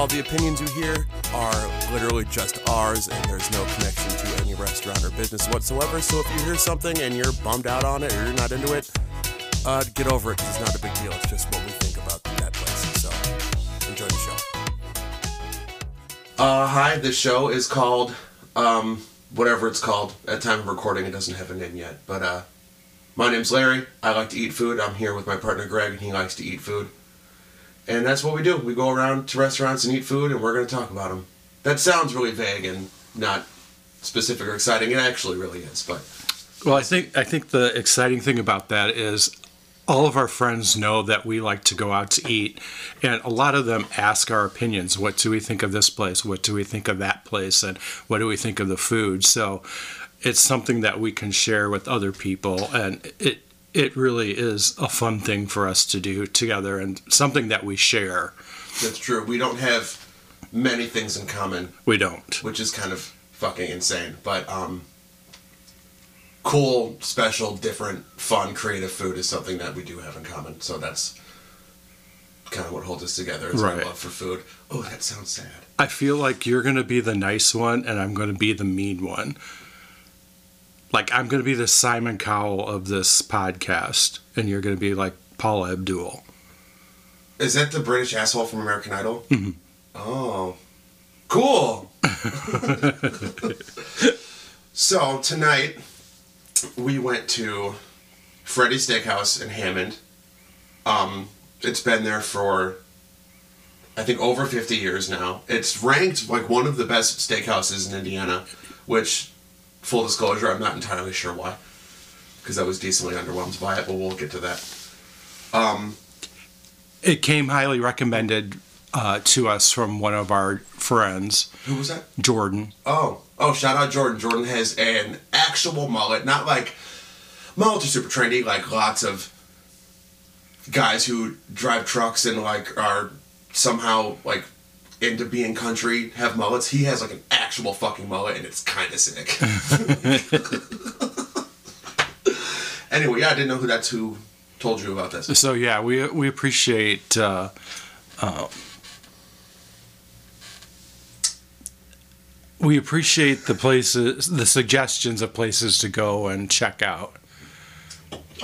All the opinions you hear are literally just ours, and there's no connection to any restaurant or business whatsoever. So if you hear something and you're bummed out on it or you're not into it, uh, get over it 'cause it's not a big deal. It's just what we think about that place. So enjoy the show. Uh, hi, this show is called, um, whatever it's called. At time of recording, it doesn't have a name yet. But, uh, my name's Larry. I like to eat food. I'm here with my partner Greg, and he likes to eat food. And that's what we do. We go around to restaurants and eat food, and we're going to talk about them. That sounds really vague and not specific or exciting. It actually really is, but Well, I think I think the exciting thing about that is all of our friends know that we like to go out to eat, and a lot of them ask our opinions. What do we think of this place? What do we think of that place? And what do we think of the food? So it's something that we can share with other people, and it it really is a fun thing for us to do together, and something that we share. that's true. We don't have many things in common, We don't. which is kind of fucking insane. But, um, cool, special, different, fun, creative food is something that we do have in common. So that's kind of what holds us together is our Right. love for food. Oh, that sounds sad. I feel like you're going to be the nice one and I'm going to be the mean one. Like, I'm going to be the Simon Cowell of this podcast, and you're going to be like Paula Abdul. Is that the British asshole from American Idol? Oh, cool. so tonight we went to Freddy's Steakhouse in Hammond. Um, it's been there for I think over 50 years now. It's ranked like one of the best steakhouses in Indiana, which full disclosure, I'm not entirely sure why. Because I was decently underwhelmed by it, but we'll get to that. Um, It came highly recommended uh, to us from one of our friends, who was that? Jordan. Oh, oh! Shout out Jordan. Jordan has an actual mullet, not like mullets are super trendy. Like lots of guys who drive trucks and like are somehow like into being country have mullets. He has like an actual fucking mullet, and it's kind of sick. anyway, yeah, I didn't know who that's who told you about this. So, yeah, we, we appreciate. Uh, uh, we appreciate the places, the suggestions of places to go and check out.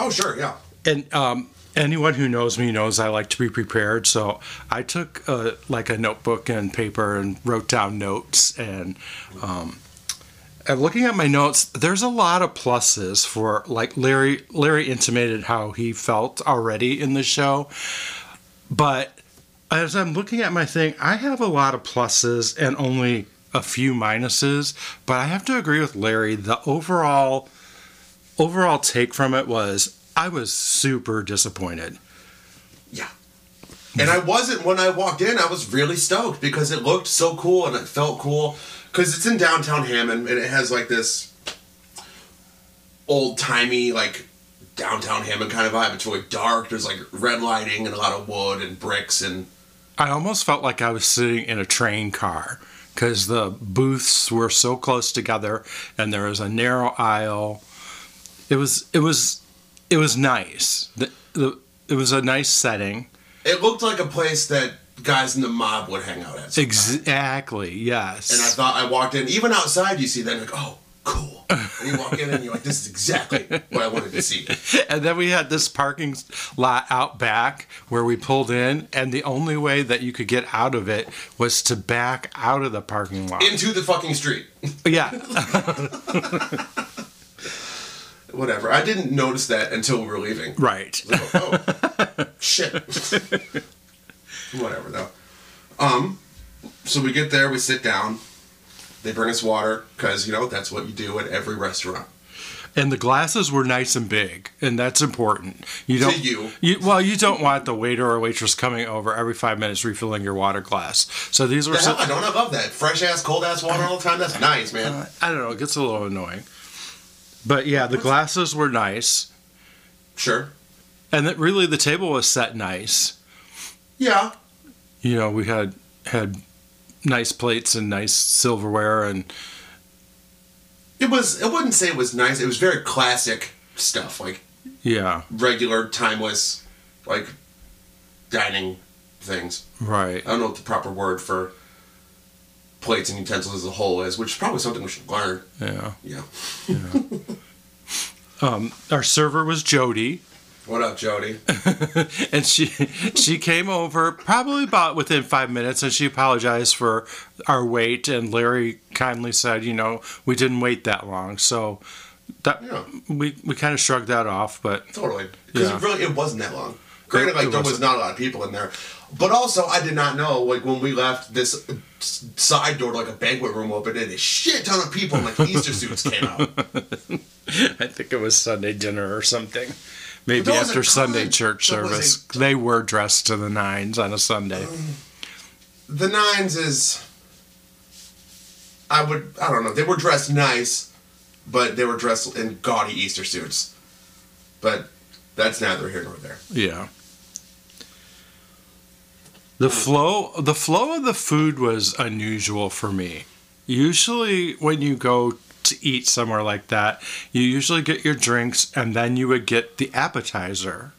Oh, sure, yeah. And um, anyone who knows me knows I like to be prepared. So I took uh, like a notebook and paper and wrote down notes. And, um, and looking at my notes, there's a lot of pluses for like Larry. Larry intimated how he felt already in the show, but as I'm looking at my thing, I have a lot of pluses and only a few minuses. But I have to agree with Larry. The overall overall take from it was I was super disappointed. Yeah. And I wasn't when I walked in. I was really stoked because it looked so cool and it felt cool because it's in downtown Hammond and it has like this old timey like downtown Hammond kind of vibe. It's really dark. There's like red lighting and a lot of wood and bricks and I almost felt like I was sitting in a train car because the booths were so close together and there was a narrow aisle. It was it was it was nice. The, the, it was a nice setting. it looked like a place that guys in the mob would hang out at. Exactly. Yes. And I thought I walked in. Even outside, you see that like, oh, cool. And you walk in and you're like, this is exactly what I wanted to see. and then we had this parking lot out back where we pulled in, and the only way that you could get out of it was to back out of the parking lot. Into the fucking street. yeah, Whatever. I didn't notice that until we were leaving. right. Like, oh, shit. Whatever though. Um, so we get there, we sit down. They bring us water because you know that's what you do at every restaurant. And the glasses were nice and big, and that's important. You don't. you. well, you don't want the waiter or waitress coming over every five minutes refilling your water glass. So these were. The So, I don't. Love that fresh ass, cold ass water all the time. That's nice, man. I don't know. It gets a little annoying. But yeah, the glasses were nice, Sure. and that really the table was set nice. Yeah. you know, we had had nice plates and nice silverware and It was. I wouldn't say it was nice. It was very classic stuff, like yeah. regular, timeless, like dining things. Right. I don't know what the proper word for plates and utensils as a whole is, which is probably something we should learn. Yeah. Yeah. Um, our server was Jody. What up, Jody? and she she came over probably about within five minutes and she apologized for our wait and larry kindly said you know we didn't wait that long so that Yeah. we, we kind of shrugged that off but Totally. Because Yeah. it really, it wasn't that long. Granted, like there was wasn't. a lot of people in there, but also I did not know like when we left this side door like a banquet room opened, and a shit ton of people in like Easter suits came out. i think it was sunday dinner or something maybe there was a after sunday church service a- they were dressed to the nines on a sunday um, The nines is, I would I don't know. They were dressed nice, but they were dressed in gaudy Easter suits. But that's neither here nor there. Yeah. The flow the flow of the food was unusual for me. Usually when you go to eat somewhere like that, you usually get your drinks and then you would get the appetizer.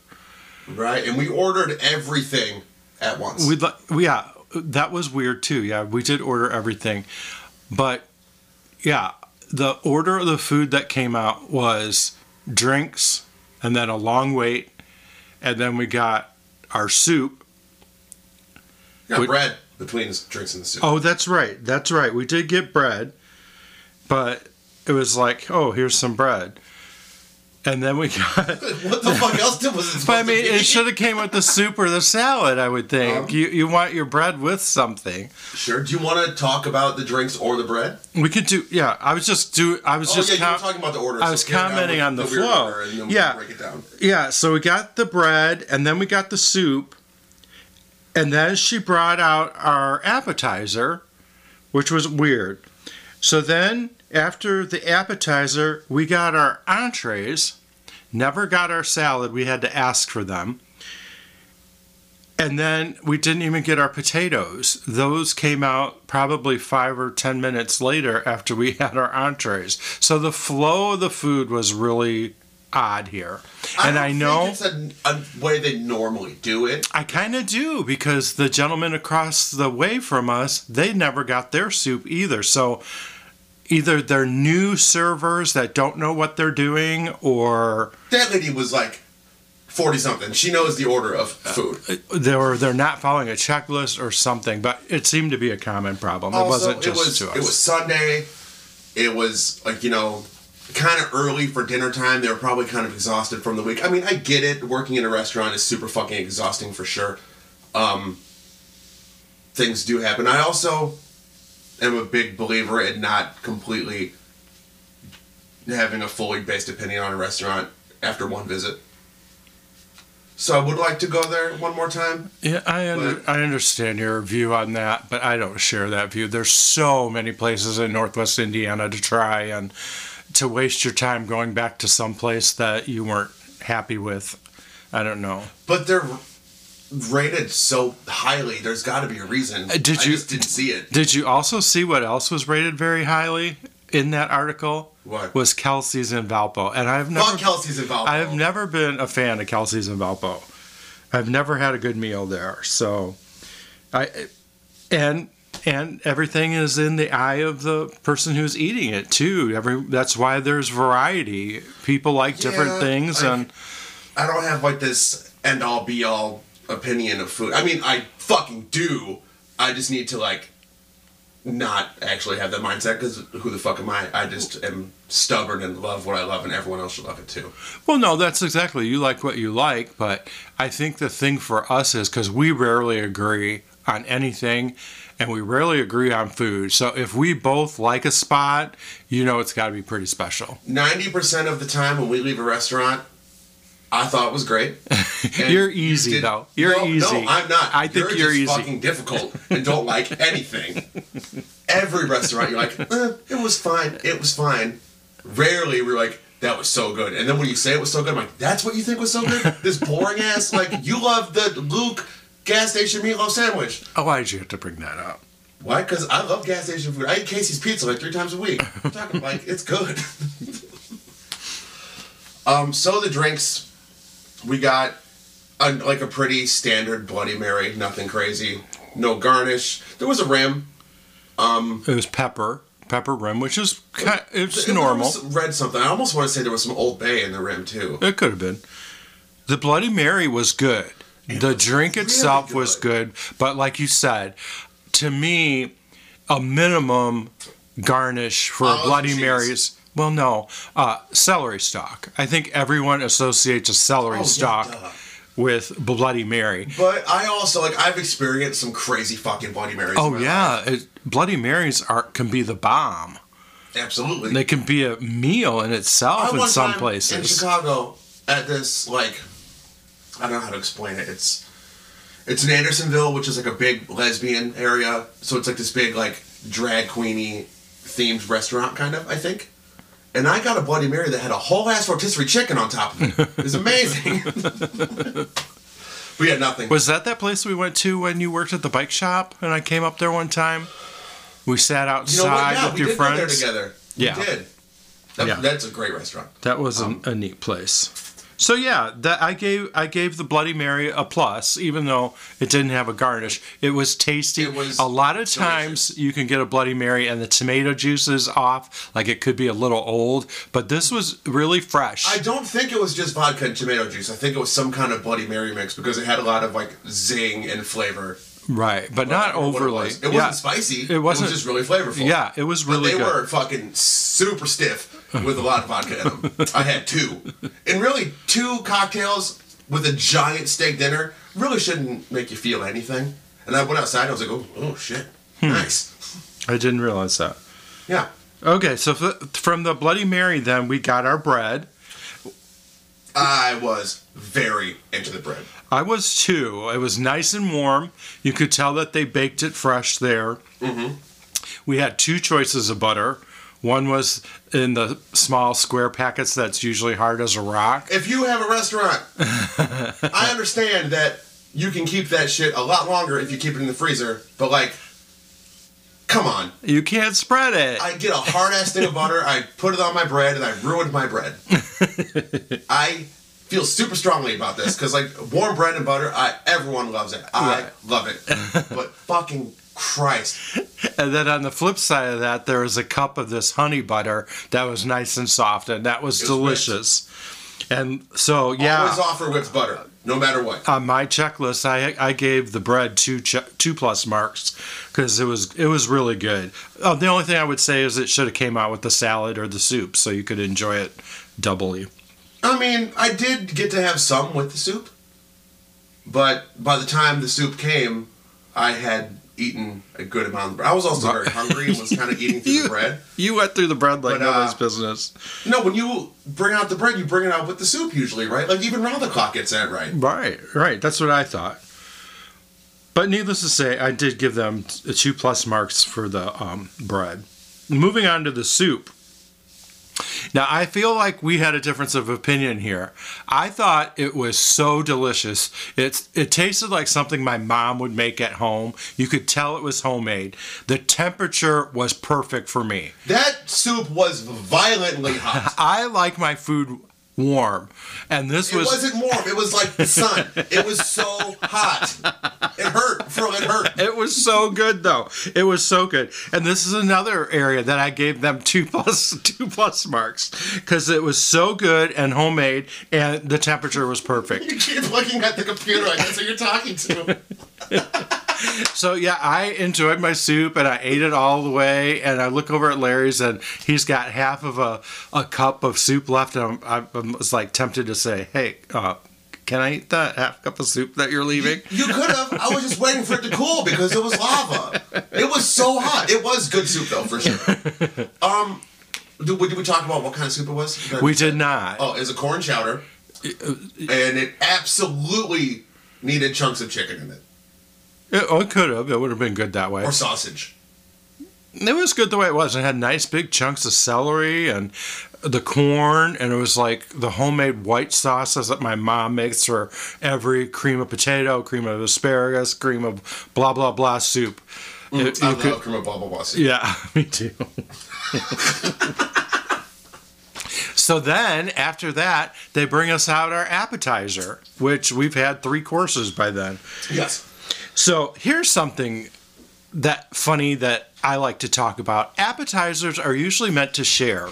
Right, and we ordered everything at once. We'd like yeah, that was weird too. Yeah, we did order everything. But yeah, the order of the food that came out was drinks and then a long wait and then we got our soup got we- bread between the drinks and the soup. Oh, that's right. That's right. We did get bread, but it was like, oh, here's some bread. And then we got. What the fuck else did was it But I mean, it should have came with the soup or the salad. I would think Um, you you want your bread with something. Sure. Do you want to talk about the drinks or the bread? We could do. Yeah, I was just do. I was Oh just. yeah, you com- were talking about the order. I was so commenting on the weird flow. and then we Yeah. break it down. Yeah, so we got the bread and then we got the soup. And then she brought out our appetizer, which was weird. So then after the appetizer, we got our entrees. Never got our salad. We had to ask for them. And then we didn't even get our potatoes. Those came out probably five or ten minutes later after we had our entrees. So the flow of the food was really odd here. And don't I, know it's a, a way they normally do it. I kind of do because the gentleman across the way from us, they never got their soup either. So either they're new servers that don't know what they're doing or That lady was like forty something. She knows the order of uh, food. they're they're not following a checklist or something, but it seemed to be a common problem. it Also, wasn't just it was to us. it was Sunday. It was like you know, kind of early for dinner time. They were probably kind of exhausted from the week. I mean, I get it. Working in a restaurant is super fucking exhausting for sure. Um, things do happen. I also am a big believer in not completely having a fully based opinion on a restaurant after one visit. So I would like to go there one more time. Yeah, I under, I understand your view on that, but I don't share that view. There's so many places in Northwest Indiana to try, and to waste your time going back to some place that you weren't happy with, I don't know. But they're rated so highly. There's got to be a reason. Uh, did I you- just didn't see it. Did you also see what else was rated very highly in that article? What? Was Kelsey's in Valpo, and I've never Kelsey's involved. I have never been a fan of Kelsey's in Valpo. I've never had a good meal there. So, I and and everything is in the eye of the person who's eating it too. Every that's why there's variety. People like different things, I- and I don't have like this end all be all opinion of food. I mean, I fucking do. I just need to like not actually have that mindset because who the fuck am I? I just am stubborn and love what I love, and everyone else should love it too. well, no, that's exactly you like what you like. But I think the thing for us is because we rarely agree on anything. And we rarely agree on food. So if we both like a spot, you know it's got to be pretty special. Ninety percent of the time when we leave a restaurant, I thought it was great. You're you easy did- though. You're no, easy. No, I'm not. I think you're, just easy. fucking difficult and don't like anything. Every restaurant, you're like, eh, it was fine. It was fine. Rarely we're like, that was so good. And then when you say it was so good, I'm like, that's what you think was so good? This boring ass, like, you love the Luke gas station meatloaf sandwich. Oh, why did you have to bring that up? Why? Because I love gas station food. I eat Casey's Pizza like three times a week. I'm talking like it's good. um, so the drinks, we got a, like a pretty standard Bloody Mary, nothing crazy, no garnish. There was a rim. Um, It was pepper, pepper rim, which is kind, it's There normal. read something. I almost want to say there was some Old Bay in the rim too. It could have been. The Bloody Mary was good. The drink itself was good, but like you said, to me, a minimum garnish for a Bloody cheese. Mary is well, no, uh, celery stalk. I think everyone associates a celery Oh, yeah, stalk duh. with Bloody Mary. But I also like I've experienced some crazy fucking Bloody Marys. Oh yeah, it, Bloody Marys are can be the bomb. absolutely. They can be a meal in itself I in some time in places. Chicago at this like I don't know how to explain it. It's it's in Andersonville, which is like a big lesbian area. So it's like this big like drag queeny themed restaurant kind of, I think. And I got a Bloody Mary that had a whole ass rotisserie chicken on top of it. It was amazing. we had nothing. Was that that place we went to when you worked at the bike shop and I came up there one time? We sat you know outside what? Yeah, with we your did go there friends. together. Yeah. We did. That, Yeah. That's a great restaurant. That was an, um, a neat place. So yeah, that I gave I gave the Bloody Mary a plus, even though it didn't have a garnish. It was tasty. It was a lot of times you can get a Bloody Mary and the tomato juice is off, like it could be a little old, but this was really fresh. I don't think it was just vodka and tomato juice. I think it was some kind of Bloody Mary mix because it had a lot of like zing and flavor. Right, but not overly. It, was. It yeah. wasn't spicy. It wasn't- It was just really flavorful. Yeah, it was really. But they good. were fucking super stiff with a lot of vodka in them. I had two. And really, two cocktails with a giant steak dinner really shouldn't make you feel anything. And I went outside and I was like, oh, oh shit. Hmm. Nice. I didn't realize that. Yeah. Okay, so f- from the Bloody Mary, then we got our bread. I was very into the bread. I was too. It was nice and warm. You could tell that they baked it fresh there. Mm-hmm. We had two choices of butter. One was in the small square packets that's usually hard as a rock. If you have a restaurant, I understand that you can keep that shit a lot longer if you keep it in the freezer, but like, come on. You can't spread it. I get a hard ass thing of butter, I put it on my bread, and I ruined my bread. I feel super strongly about this because, like, warm bread and butter, I everyone loves it. I Right. love it. but fucking Christ. And then on the flip side of that, there was a cup of this honey butter that was nice and soft, and that was was delicious. And so, yeah. Always offer whipped butter, no matter what. on my checklist, I I gave the bread two che- two plus marks because it was it was really good. Uh, the only thing I would say is it should have came out with the salad or the soup so you could enjoy it doubly. I mean, I did get to have some with the soup, but by the time the soup came, I had eaten a good amount of bread. I was also very hungry and was kind of eating through You- the bread. You went through the bread like But, uh, nobody's business. No, when you bring out the bread, you bring it out with the soup usually, right? Like even round the clock gets that right. Right, right. That's what I thought. But needless to say, I did give them two plus marks for the um, bread. Moving on to the soup. Now, I feel like we had a difference of opinion here. I thought it was so delicious. It's it tasted like something my mom would make at home. You could tell it was homemade. The temperature was perfect for me. That soup was violently hot. I like my food warm, and this It was It wasn't warm. It was like the sun. It was so hot. It hurt. For it hurt. It was so good though. It was so good. And this is another area that I gave them two plus two plus marks because it was so good and homemade and the temperature was perfect. You keep looking at the computer like that's who you're talking to. So yeah, I enjoyed my soup and I ate it all the way. And I look over at Larry's and he's got half of a, a cup of soup left. And I'm, I was like tempted to say, "Hey, uh, can I eat that half cup of soup that you're leaving?" You could have. I was just waiting for it to cool because it was lava. It was so hot. It was good soup though, for sure. Um, did we, did we talk about what kind of soup it was? We did not. Oh, it's a corn chowder, and it absolutely needed chunks of chicken in it It, oh, it could have. It would have been good that way. or sausage. It was good the way it was. It had nice big chunks of celery and the corn, and it was like the homemade white sauces that my mom makes for every cream of potato, cream of asparagus, cream of blah blah blah soup. Mm-hmm. It- I love could- cream of blah blah blah soup. yeah, me too. So then, after that, they bring us out our appetizer, which we've had three courses by then. Yes. So here's something that funny that I like to talk about. Appetizers are usually meant to share.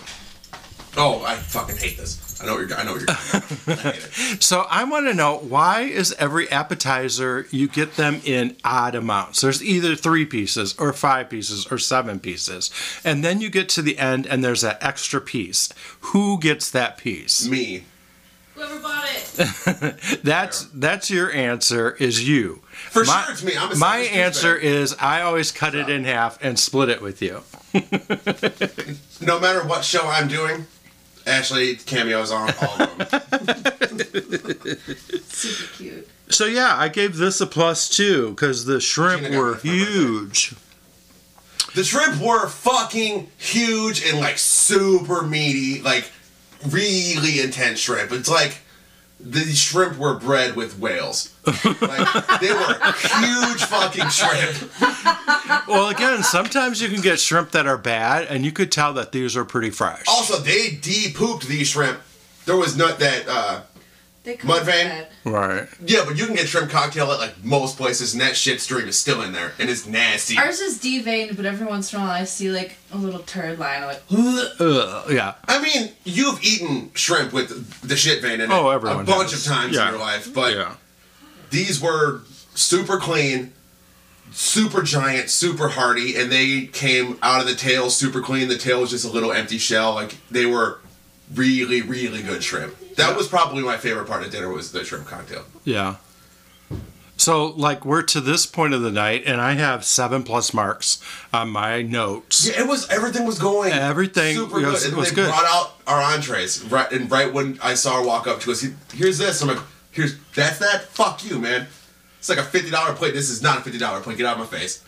Oh, I fucking hate this. I know what you're. I know what you're. Talking. I. So I want to know why is every appetizer you get them in odd amounts? There's either three pieces or five pieces or seven pieces, and then you get to the end and there's that extra piece. Who gets that piece? Me. Whoever bought it. That's that's your answer. Is you. For My- sure, it's me. I'm a My answer douchebag. is I always cut it in half and split it with you. no matter what show I'm doing, Ashley cameos on all of them. Super cute. So yeah, I gave this a plus two because the shrimp Gina were that for my birthday. huge. the shrimp were fucking huge and like super meaty, like really intense shrimp. It's like the shrimp were bred with whales. Like they were huge fucking shrimp. Well, again, sometimes you can get shrimp that are bad, and you could tell that these are pretty fresh. Also, they de-pooped these shrimp. There was not that. uh They Mud call vein? Right. Yeah, but you can get shrimp cocktail at like most places, and that shit stream is still in there, and it's nasty. Ours is deveined, but every once in a while I see like a little turd line. I'm like, Ugh, yeah. I mean, you've eaten shrimp with the shit vein in it Oh, everyone a bunch has. of times Yeah. in your life, but yeah. these were super clean, super giant, super hearty, and they came out of the tail super clean. The tail was just a little empty shell. Like they were really, really good shrimp. That was probably my favorite part of dinner was the shrimp cocktail. Yeah. So, like, we're to this point of the night, and I have seven plus marks on my notes. Yeah, it was everything was going Everything super was- good. And was they good. brought out our entrees right and right when I saw her walk up to us, he, here's this. I'm like, here's that's that. Fuck you, man. It's like a fifty dollar plate. This is not a fifty dollar plate. Get out of my face.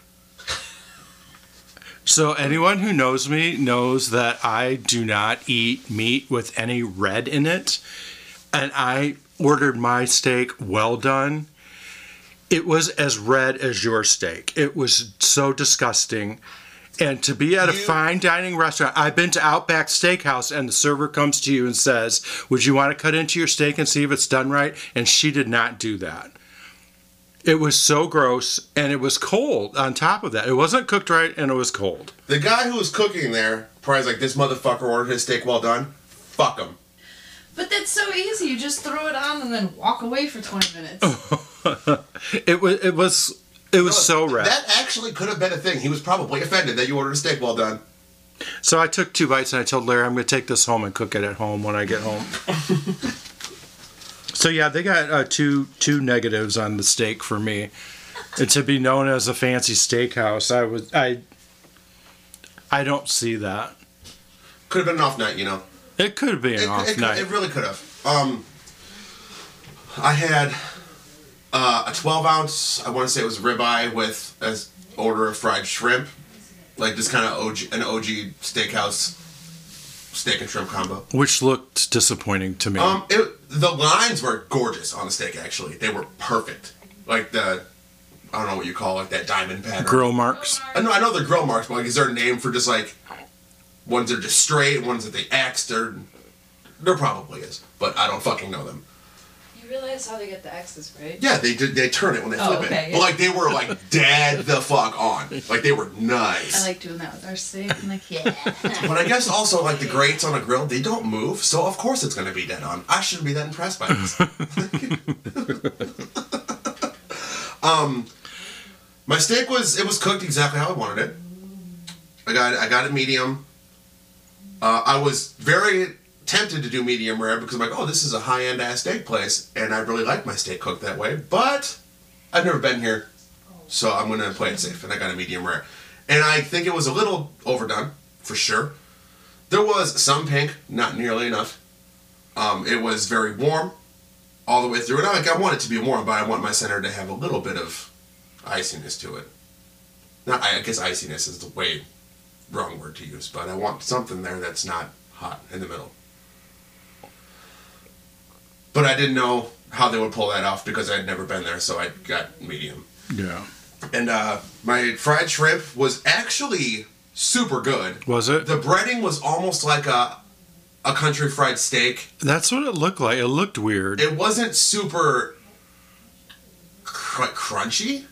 So, anyone who knows me knows that I do not eat meat with any red in it. And I ordered my steak well done. It was as red as your steak. It was so disgusting. And to be at a You- fine dining restaurant, I've been to Outback Steakhouse and the server comes to you and says, Would you want to cut into your steak and see if it's done right? And she did not do that. It was so gross and it was cold on top of that. It wasn't cooked right and it was cold. The guy who was cooking there probably was like, this motherfucker ordered his steak well done. Fuck him. but that's so easy. You just throw it on and then walk away for 20 minutes. It was it was it was so red. That actually could have been a thing. He was probably offended that you ordered a steak well done. So I took two bites and I told Larry I'm going to take this home and cook it at home when I get home. so yeah, they got uh, two two negatives on the steak for me. And to be known as a fancy steakhouse, I was I I don't see that. Could have been an off night, you know. It could be an It, off it, night. it really could have. Um, I had uh, a 12 ounce. I want to say it was ribeye with an order of fried shrimp, like this kind of OG, an OG steakhouse steak and shrimp combo. which looked disappointing to me. Um, it, the lines were gorgeous on the steak. Actually, they were perfect. Like the, I don't know what you call it, that diamond pattern. Grill marks. I know, I know they're grill marks, but like, is there a name for just like ones that are just straight, ones that they X'd? Or there probably is, but I don't fucking know them. You realize how they get the X's, right? Yeah, they did. They turn it when they Oh, flip okay, it, yeah. but like they were like dead the fuck on. Like they were nice. I like doing that with our steak. I'm like, yeah. but I guess also like the grates on a grill, they don't move, so of course it's gonna be dead on. I shouldn't be that impressed by this. um, my steak was it was cooked exactly how I wanted it. I got I got it medium. Uh, I was very tempted to do medium rare because I'm like, oh, this is a high end ass steak place, and I really like my steak cooked that way. But I've never been here, so I'm gonna play it safe, and I got a medium rare. And I think it was a little overdone, for sure. There was some pink, not nearly enough. Um, it was very warm all the way through, and I, like, I want it to be warm, but I want my center to have a little bit of iciness to it. Not, I guess iciness is the way wrong word to use, but I want something there that's not hot in the middle. But I didn't know how they would pull that off because I'd never been there, so I got medium. Yeah. And uh, my fried shrimp was actually super good. Was it? The breading was almost like a a country fried steak. That's what it looked like. It looked weird. It wasn't super cr- crunchy.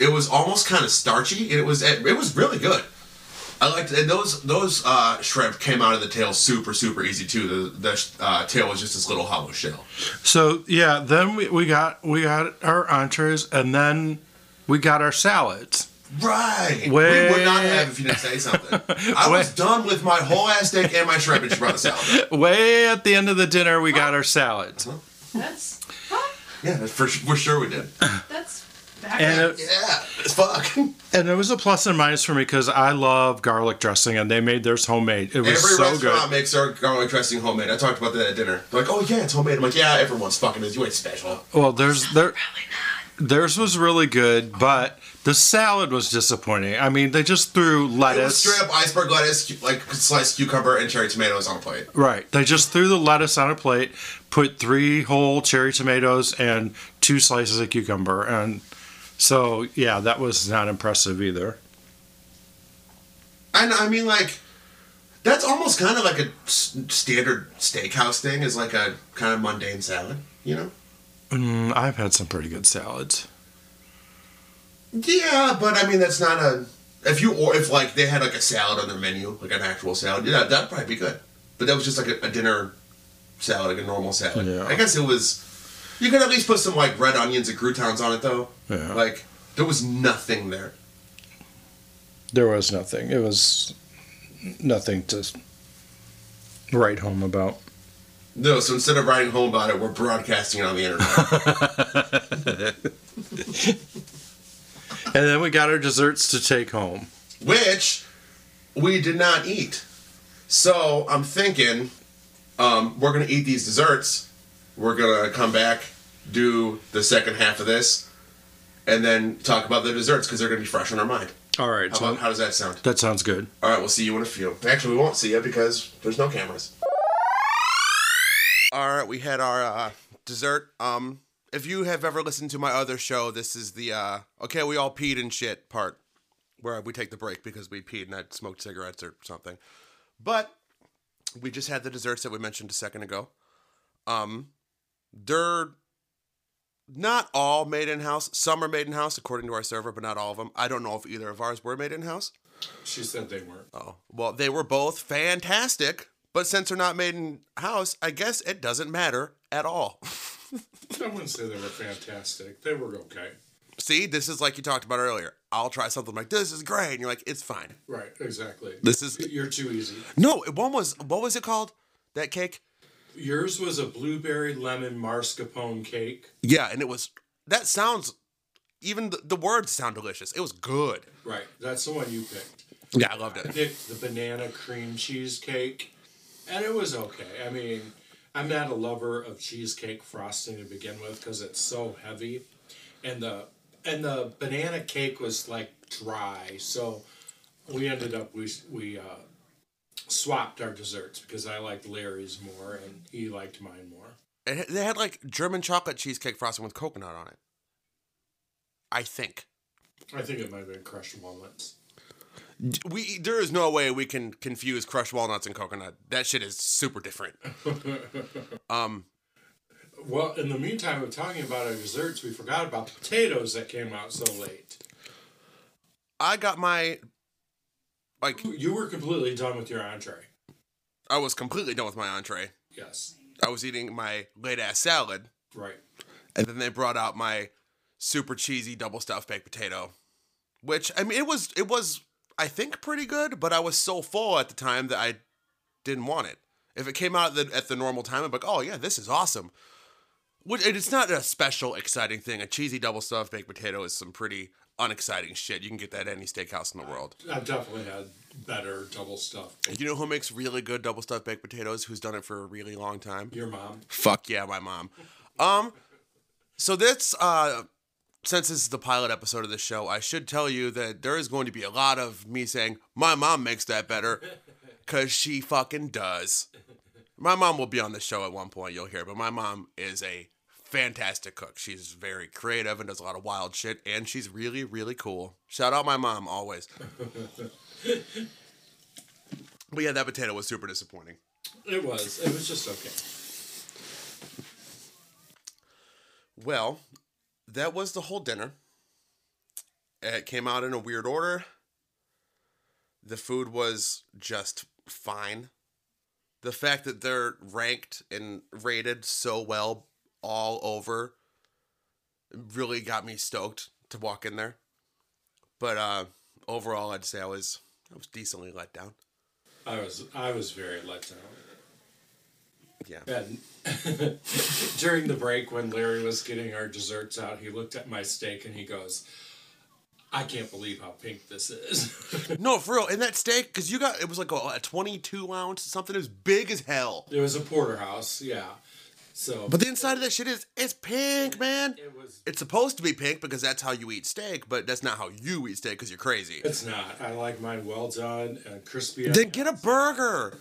It was almost kind of starchy, and it was it was really good. I liked and those those uh, shrimp came out of the tail super super easy too. The the uh, tail was just this little hollow shell. So yeah, then we, we got we got our entrees and then we got our salads. Right. we would not have if you didn't say something. I was done with my whole ass steak and my shrimp, and she brought the salad. Way at the end of the dinner, we got our salads. That's huh? Yeah, for for sure we did. that's back And it, Yeah, it's fuck. and it was a plus and minus for me because I love garlic dressing, and they made theirs homemade. It was so good. Every so restaurant good. makes their garlic dressing homemade. I talked about that at dinner. They're like, "Oh yeah, it's homemade." I'm like, "Yeah, everyone's fucking is. You ain't special." Well, there's there. Theirs was really good, but the salad was disappointing. I mean, they just threw It was lettuce. straight up iceberg lettuce, like sliced cucumber and cherry tomatoes on a plate. Right. They just threw the lettuce on a plate, put three whole cherry tomatoes and two slices of cucumber. And so, yeah, that was not impressive either. And I mean, like, that's almost kind of like a standard steakhouse thing. Is like a kind of mundane salad, you know? Mm, I've had some pretty good salads. Yeah, but I mean, that's not a. If you or if like they had like a salad on their menu, like an actual salad, yeah, that'd probably be good. But that was just like a, a dinner salad, like a normal salad. Yeah. I guess it was. You could at least put some like red onions and croutons on it, though. Yeah. Like there was nothing there. There was nothing. It was nothing to write home about. No, so instead of writing home about it, we're broadcasting it on the internet. And then we got our desserts to take home. which we did not eat. So I'm thinking um, we're gonna eat these desserts. We're gonna come back, do the second half of this, and then talk about the desserts because they're gonna be fresh in our mind. All right. How, So about, how does that sound? that sounds good. All right, we'll see you in a few. Actually, we won't see you because there's no cameras. All right, we had our uh, dessert. Um, if you have ever listened to my other show, this is the uh, okay, we all peed and shit part where we take the break because we peed and I smoked cigarettes or something. But we just had the desserts that we mentioned a second ago. Um, they're not all made in house. Some are made in house according to our server, but not all of them. I don't know if either of ours were made in house. She said they weren't. Oh, well, they were both fantastic, but since they're not made in house, I guess it doesn't matter at all. I wouldn't say they were fantastic. They were okay. See, this is like you talked about earlier. I'll try something like this is great, and you're like, it's fine. Right, exactly. This is You're too easy. no. One was what was it called? That cake? Yours was a blueberry lemon mascarpone cake. Yeah, and it was. That sounds. Even the, the words sound delicious. It was good. Right, that's the one you picked. Yeah, I loved it. I picked the banana cream cheesecake, and it was okay. I mean, I'm not a lover of cheesecake frosting to begin with because it's so heavy, and the and the banana cake was like dry. So we ended up we we uh, swapped our desserts because I liked Larry's more and he liked mine more. It, they had like German chocolate cheesecake frosting with coconut on it. I think. I think it might have been crushed walnuts. We there is no way we can confuse crushed walnuts and coconut. That shit is super different. Um, Well, in the meantime of talking about our desserts, we forgot about the potatoes that came out so late. I got my like You were completely done with your entree. I was completely done with my entree. Yes. I was eating my late ass salad, Right. and then they brought out my super cheesy double stuffed baked potato, which I mean it was it was I think pretty good, but I was so full at the time that I didn't want it. If it came out at the, at the normal time, I'm like, oh yeah, this is awesome. Which and it's not a special exciting thing. A cheesy double stuffed baked potato is some pretty unexciting shit. You can get that at any steakhouse in the world. I've definitely had better double stuffed. You know who makes really good double stuffed baked potatoes? Who's done it for a really long time? Your mom. Fuck yeah, my mom. Um, so this, uh, since this is the pilot episode of the show, I should tell you that there is going to be a lot of me saying, my mom makes that better, because she fucking does. My mom will be on the show at one point, you'll hear, but my mom is a fantastic cook. She's very creative and does a lot of wild shit, and she's really, really cool. Shout out my mom, always. But yeah, that potato was super disappointing. It was. It was just okay. Well, that was the whole dinner. It came out in a weird order. The food was just fine. The fact that they're ranked and rated so well all over really got me stoked to walk in there. But uh overall I'd say I was I was decently let down. I was I was very let down. Yeah. And during the break when Larry was getting our desserts out, he looked at my steak and he goes, I can't believe how pink this is. No, for real. And that steak, because you got, it was like a, a 22 ounce, something as big as hell. it was a porterhouse, yeah. So But the inside of that shit is, it's pink, man. it was It's supposed to be pink because that's how you eat steak, but that's not how you eat steak because you're crazy. it's not. I like mine well done and crispy. Then get a burger.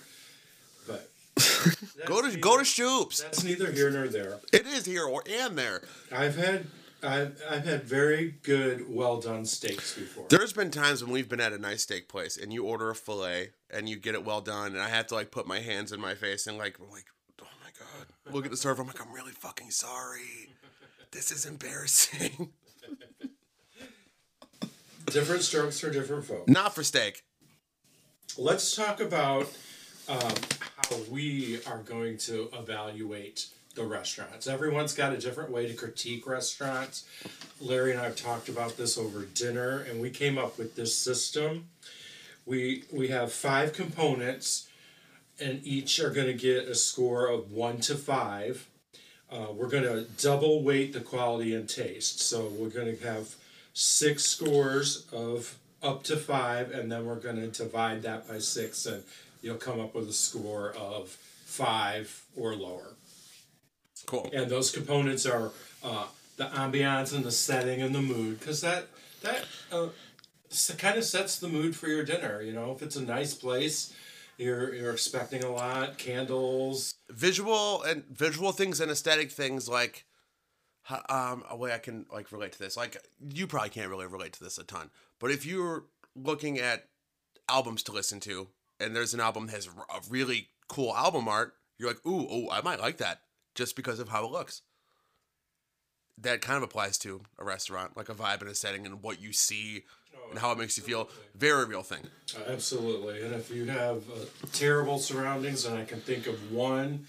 but Go to go to Shoops. That's neither here nor there. It is here or and there. I've had I've, I've had very good, well done steaks before. There's been times when we've been at a nice steak place and you order a fillet and you get it well done, and I have to like put my hands in my face and like like, look at the server. I'm like, I'm really fucking sorry. This is embarrassing. different strokes for different folks. Not for steak. Let's talk about um, how we are going to evaluate the restaurants. Everyone's got a different way to critique restaurants. Larry and I have talked about this over dinner, and we came up with this system. We we have five components, and each are going to get a score of one to five. Uh, we're going to double weight the quality and taste. So we're going to have six scores of up to five, and then we're going to divide that by six, and you'll come up with a score of five or lower. Cool. And those components are uh, the ambiance and the setting and the mood, because that that uh, kind of sets the mood for your dinner. You know, if it's a nice place, you're you're expecting a lot, candles. Visual and visual things and aesthetic things like um a way I can like relate to this. Like you probably can't really relate to this a ton, but if you're looking at albums to listen to and there's an album that has a really cool album art, you're like, "Ooh, oh, I might like that." Just because of how it looks. That kind of applies to a restaurant, like a vibe and a setting and what you see and how it makes you feel. Very real thing. Uh, absolutely, and if you have uh, terrible surroundings, and I can think of one.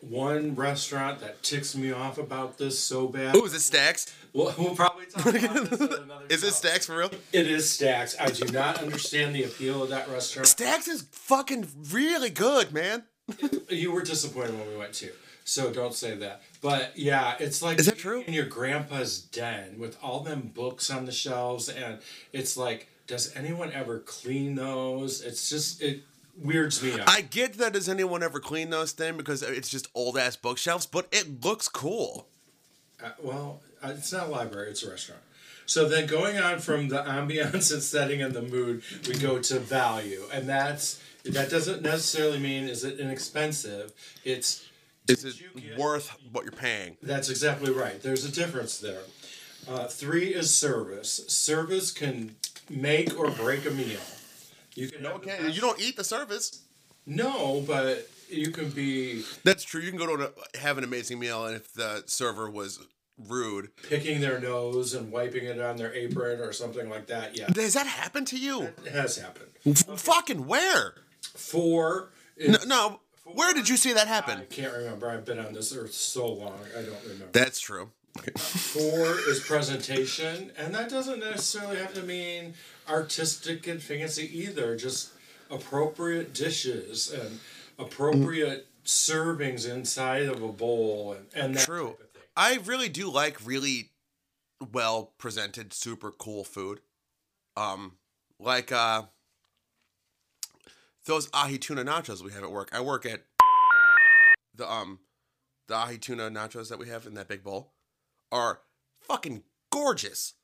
One restaurant that ticks me off about this so bad. Ooh, is it Stacks? We'll, we'll probably talk about this Is it. Stacks for real? It is Stacks. I do not understand the appeal of that restaurant. Stacks is fucking really good, man. You were disappointed when we went to, so don't say that. But yeah, it's like Is that true? In your grandpa's den with all them books on the shelves, and it's like, does anyone ever clean those? It's just it weirds me out. I get that does anyone ever clean those things because it's just old ass bookshelves, but it looks cool. Uh, well, uh, it's not a library; it's a restaurant. So then, going on from the ambiance and setting and the mood, we go to value, and that's that doesn't necessarily mean is it inexpensive. It's Is it get- worth what you're paying? That's exactly right. There's a difference there. Uh, three is service. Service can make or break a meal. You can Okay, you don't eat the service. No, but you can be That's true. You can go to a, have an amazing meal, and if the server was rude, picking their nose and wiping it on their apron or something like that. Yeah, does that happen to you? it has happened. F- Fucking where? Four is No, no. Where did you see that happen? I can't remember. I've been on this earth so long, I don't remember. That's true. Four is presentation, and that doesn't necessarily have to mean artistic and fancy either. Just appropriate dishes and appropriate servings inside of a bowl, and, and that True. type of thing. I really do like really well presented, super cool food. Um, like uh, those ahi tuna nachos we have at work. I work at the um the ahi tuna nachos that we have in that big bowl are fucking gorgeous.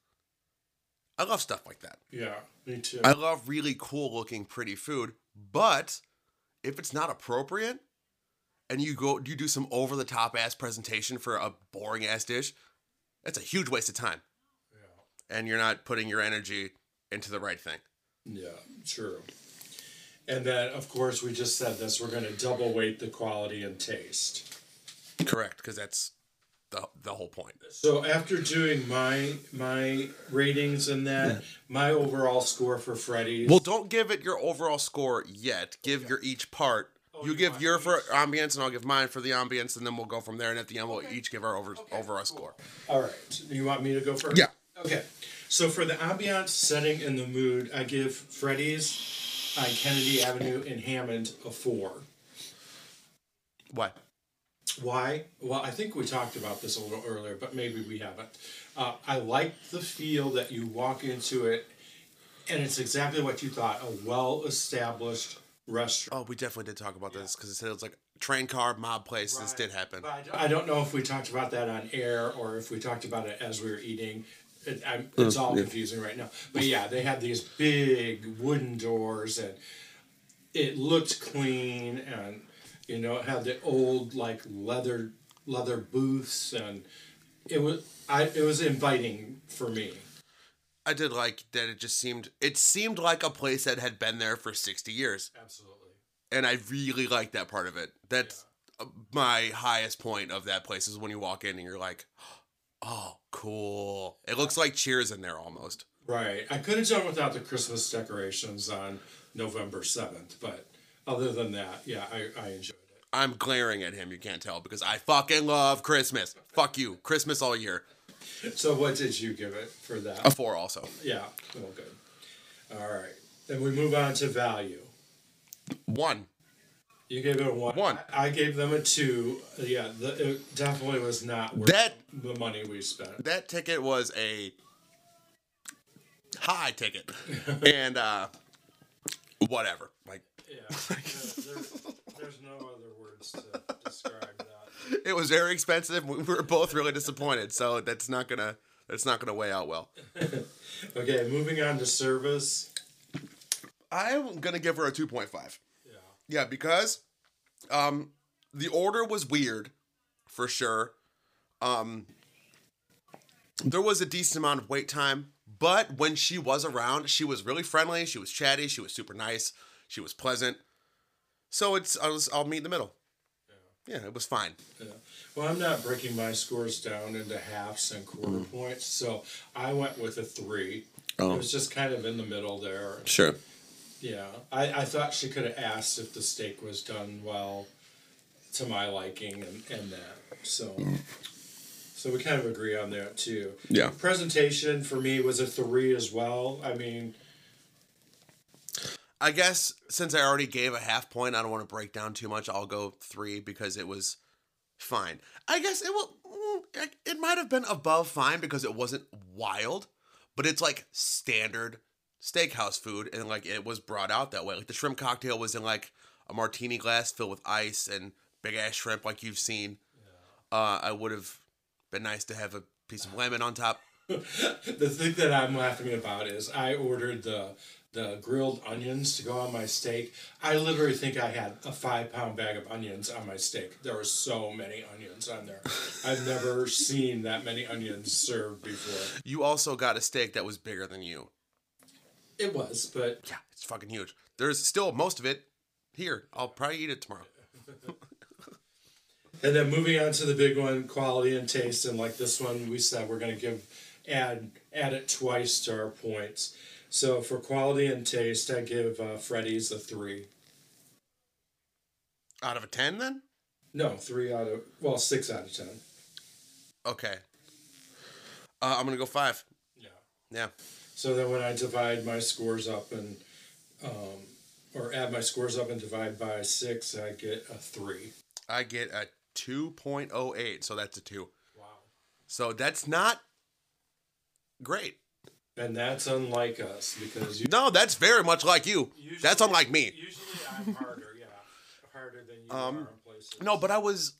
I love stuff like that. Yeah, me too. I love really cool looking pretty food, but if it's not appropriate and you go you do some over the top ass presentation for a boring ass dish, that's a huge waste of time. Yeah. And you're not putting your energy into the right thing. Yeah, true. And then, of course, we just said this. We're going to double weight the quality and taste. Correct, because that's the the whole point. So after doing my my ratings and that, my overall score for Freddy's. Well, don't give it your overall score yet. Give your each part. Oh, you you give your for ambience, and I'll give mine for the ambience, and then we'll go from there. And at the end, we'll each give our over overall score. All right. You want me to go first? Yeah. Okay. So for the ambiance, setting, and the mood, I give Freddy's on Kennedy Avenue in Hammond a four. What? Why? Well, I think we talked about this a little earlier, but maybe we haven't. Uh, I like the feel that you walk into it, and it's exactly what you thought a well established restaurant. Oh, we definitely did talk about this because it said it was like train car mob place. This did happen. I don't- I don't know if we talked about that on air or if we talked about it as we were eating. It, I'm, it's all confusing right now. But yeah, they had these big wooden doors and it looked clean and you know it had the old like leather leather booths and it was I it was inviting for me. I did like that. It just seemed it seemed like a place that had been there for sixty years, Absolutely. and I really like that part of it. That's uh my highest point of that place is when you walk in and you're like, oh, Oh, cool. It looks like Cheers in there almost. Right. I could have done without the Christmas decorations on November seventh, but other than that, yeah, I, I enjoyed it. I'm glaring at him. You can't tell because I fucking love Christmas. Fuck you, Christmas all year. So what did you give it for that? A four also. Yeah. Well, good. All right. Then we move on to value. One. You gave it a one. One. I gave them a two. Yeah, the, it definitely was not worth That the money we spent. that ticket was a high ticket, and uh, whatever. Like Yeah. there's, there's no other words to describe that. it was very expensive. We were both really disappointed. So that's not gonna that's not gonna weigh out well. Okay, moving on to service. I'm gonna give her a two point five. Yeah. Yeah, because um the order was weird for sure. Um there was a decent amount of wait time, but when she was around, she was really friendly, she was chatty, she was super nice, she was pleasant. So it's I was I'll meet in the middle. Yeah, it was fine. Yeah. Well, I'm not breaking my scores down into halves and quarter points, so I went with a three. Oh. It was just kind of in the middle there. Sure. Yeah, I, I thought she could have asked if the steak was done well to my liking and, and that. So so we kind of agree on that too. Yeah. The presentation for me was a three as well. I mean, I guess since I already gave a half point, I don't want to break down too much. I'll go three because it was fine. I guess it will. mm, It might have been above fine because it wasn't wild, but it's like standard steakhouse food, and like it was brought out that way. Like the shrimp cocktail was in like a martini glass filled with ice and big ass shrimp, like you've seen. Uh, I would have been nice to have a piece of lemon on top. the thing that I'm laughing about is I ordered the the grilled onions to go on my steak. I literally think I had a five pound bag of onions on my steak. There were so many onions on there. I've never seen that many onions served before. You also got a steak that was bigger than you. It was, but Yeah, it's fucking huge. There's still most of it here. I'll probably eat it tomorrow. and then moving on to the big one, quality and taste, and like this one, we said we're gonna give add add it twice to our points. So for quality and taste, I give uh, Freddy's a three. Out of a 10 then? No, three out of well, six out of ten. Okay. Uh, I'm going to go 5. Yeah. Yeah. So then when I divide my scores up and, um, or add my scores up and divide by six, I get a three. I get a 2.08, so that's a 2. Wow. So that's not great. And that's unlike us because you, No, that's very much like you. that's unlike me. Usually I'm harder, yeah. Harder than you are in places. No, but I was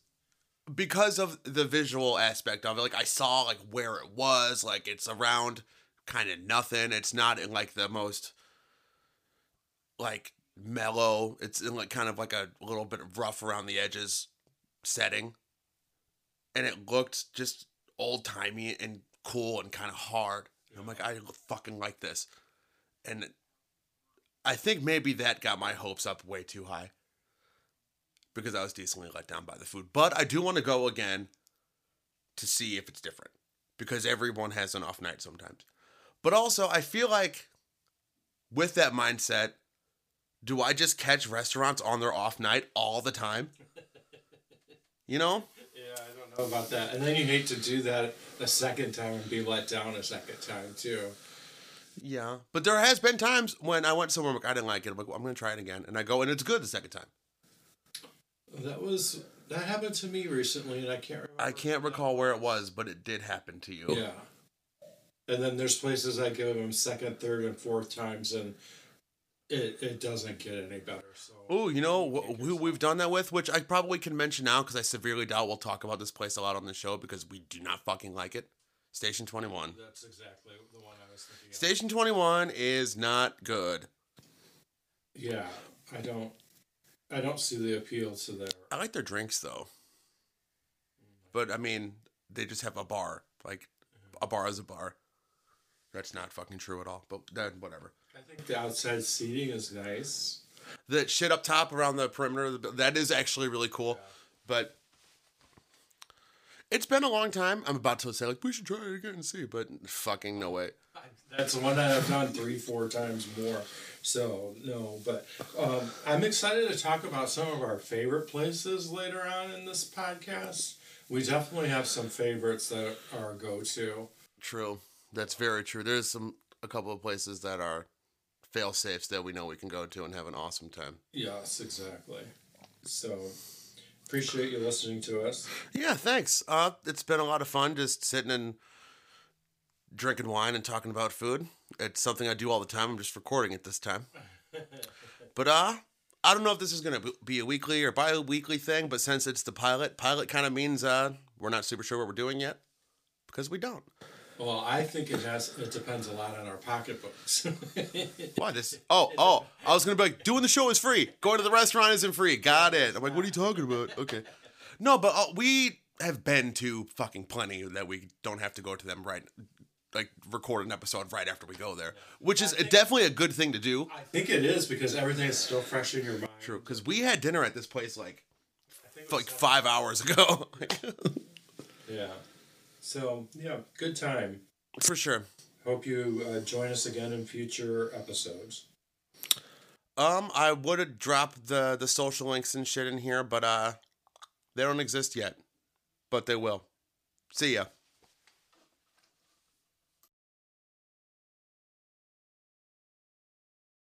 because of the visual aspect of it. Like I saw like where it was. Like it's around kind of nothing. It's not in like the most like mellow. It's in like kind of like a little bit of rough around the edges setting, and it looked just old timey and cool and kind of hard. I'm like, I fucking like this, and I think maybe that got my hopes up way too high because I was decently let down by the food. But I do want to go again to see if it's different because everyone has an off night sometimes. But also, I feel like with that mindset, do I just catch restaurants on their off night all the time? You know? Yeah, I don't know about that. And then you hate to do that a second time and be let down a second time too. Yeah. But there has been times when I went somewhere like I didn't like it. I'm like, well, I'm gonna try it again, and I go and it's good the second time. That was that happened to me recently, and I can't remember. I can't recall where it was, but it did happen to you. Yeah. And then there's places I give them second, third, and fourth times, and it it doesn't get any better. So. Oh, you know wh- who we've done that with, which I probably can mention now because I severely doubt we'll talk about this place a lot on the show because we do not fucking like it. Station Twenty One. That's exactly the one I was thinking. Of. Station Twenty One is not good. Yeah, I don't. I don't see the appeal to their. I like their drinks though, but I mean they just have a bar. Like a bar is a bar. That's not fucking true at all. But then whatever. I think the outside seating is nice. the shit up top around the perimeter of the that is actually really cool but it's been a long time i'm about to say like we should try it again and see but fucking no way That's one that I've done three, four times more. So no, but um, I'm excited to talk about some of our favorite places later on in this podcast. We definitely have some favorites that are go to. true that's very true there's some a couple of places that are fail safes that we know we can go to and have an awesome time Yes, exactly. So appreciate you listening to us. yeah thanks uh it's been a lot of fun just sitting and drinking wine and talking about food it's something i do all the time i'm just recording it this time but uh I don't know if this is going to be a weekly or bi-weekly thing, but since it's the pilot, pilot kind of means uh, we're not super sure what we're doing yet because we don't. Well, I think it has. It depends a lot on our pocketbooks. Why this? Oh, oh, I was going to be like, doing the show is free. Going to the restaurant isn't free. Got it. I'm like, what are you talking about? Okay. No, but uh, we have been to fucking plenty that we don't have to go to them right, like record an episode right after we go there, which is definitely a good thing to do. I think it is because everything is still fresh in your mind. True, because we had dinner at this place like I think it was like five hours ago. Yeah. So yeah, good time. For sure. Hope you uh, join us again in future episodes. Um, I would have dropped the the social links and shit in here, but uh, they don't exist yet. But they will. See ya.